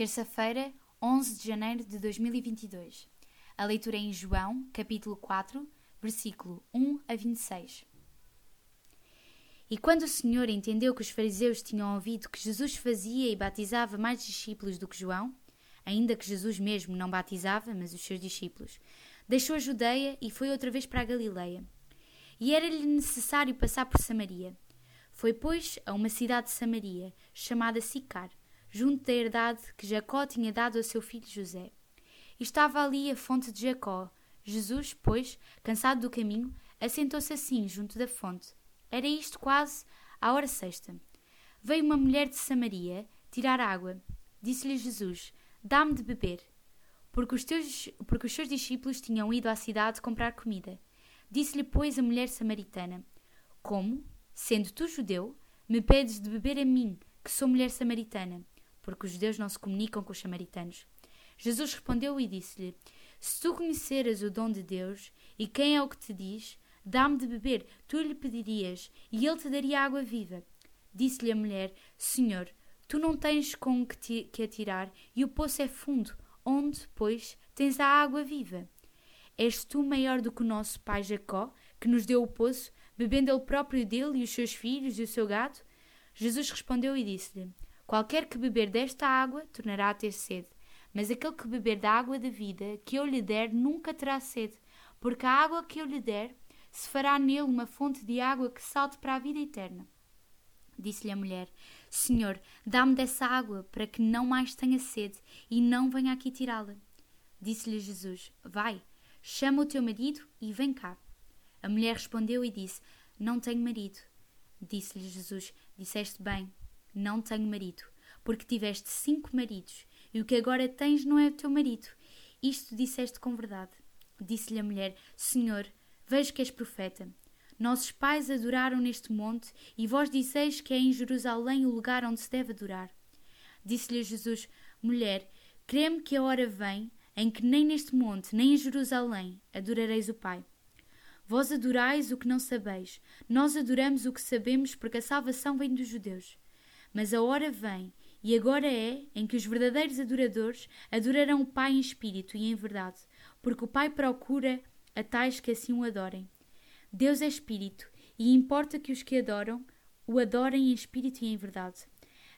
terça-feira, 11 de janeiro de 2022. A leitura é em João, capítulo 4, versículo 1 a 26. E quando o Senhor entendeu que os fariseus tinham ouvido que Jesus fazia e batizava mais discípulos do que João, ainda que Jesus mesmo não batizava, mas os seus discípulos, deixou a Judeia e foi outra vez para a Galileia. E era-lhe necessário passar por Samaria. Foi, pois, a uma cidade de Samaria, chamada Sicar, junto da herdade que Jacó tinha dado a seu filho José. E estava ali a fonte de Jacó. Jesus, pois, cansado do caminho, assentou-se assim junto da fonte. Era isto quase à hora sexta. Veio uma mulher de Samaria tirar água. Disse-lhe Jesus: Dá-me de beber. Porque os, teus, porque os seus discípulos tinham ido à cidade comprar comida. Disse-lhe, pois, a mulher samaritana: Como, sendo tu judeu, me pedes de beber a mim, que sou mulher samaritana? Porque os judeus não se comunicam com os samaritanos. Jesus respondeu e disse-lhe: Se tu conheceras o dom de Deus e quem é o que te diz, Dá-me de beber, tu lhe pedirias, e ele te daria água viva. Disse-lhe a mulher: Senhor, tu não tens com que, que atirar, e o poço é fundo. Onde, pois, tens a água viva? És tu maior do que o nosso pai Jacó, que nos deu o poço, bebendo ele próprio dele e os seus filhos e o seu gado? Jesus respondeu e disse-lhe: Qualquer que beber desta água tornará a ter sede, mas aquele que beber da água da vida que eu lhe der nunca terá sede, porque a água que eu lhe der se fará nele uma fonte de água que salte para a vida eterna. Disse-lhe a mulher: Senhor, dá-me dessa água para que não mais tenha sede e não venha aqui tirá-la. Disse-lhe Jesus: Vai, chama o teu marido e vem cá. A mulher respondeu e disse: Não tenho marido. Disse-lhe Jesus: Disseste bem, não tenho marido, porque tiveste cinco maridos, e o que agora tens não é o teu marido. Isto disseste com verdade. Disse-lhe a mulher: Senhor, Vejo que és profeta. Nossos pais adoraram neste monte, e vós disseis que é em Jerusalém o lugar onde se deve adorar. Disse-lhe Jesus: Mulher, crê-me que a hora vem em que nem neste monte, nem em Jerusalém adorareis o Pai. Vós adorais o que não sabeis, nós adoramos o que sabemos, porque a salvação vem dos judeus. Mas a hora vem, e agora é, em que os verdadeiros adoradores adorarão o Pai em espírito e em verdade, porque o Pai procura a tais que assim o adorem. Deus é espírito, e importa que os que adoram o adorem em espírito e em verdade.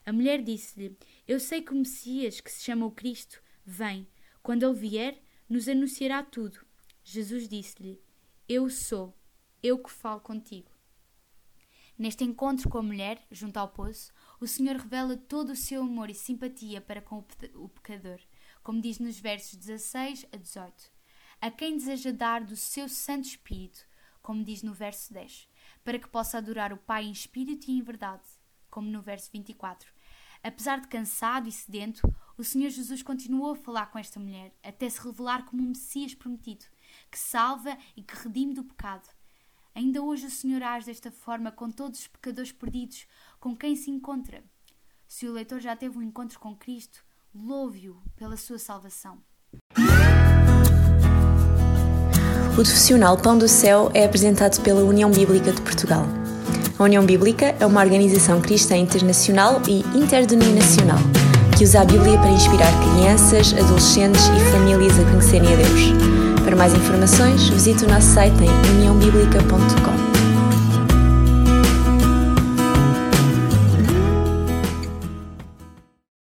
A mulher disse-lhe: Eu sei que o Messias, que se chama o Cristo, vem. Quando ele vier, nos anunciará tudo. Jesus disse-lhe: Eu sou, eu que falo contigo. Neste encontro com a mulher, junto ao poço, o Senhor revela todo o seu amor e simpatia para com o pecador, como diz nos versos 16 a 18 a quem deseja dar do seu Santo Espírito, como diz no verso 10, para que possa adorar o Pai em espírito e em verdade, como no verso 24. Apesar de cansado e sedento, o Senhor Jesus continuou a falar com esta mulher, até se revelar como um Messias prometido, que salva e que redime do pecado. Ainda hoje o Senhor age desta forma com todos os pecadores perdidos com quem se encontra. Se o leitor já teve um encontro com Cristo, louve-o pela sua salvação. O profissional Pão do Céu é apresentado pela União Bíblica de Portugal. A União Bíblica é uma organização cristã internacional e interdenominacional que usa a Bíblia para inspirar crianças, adolescentes e famílias a conhecerem a Deus. Para mais informações, visite o nosso site em uniãobíblica.com.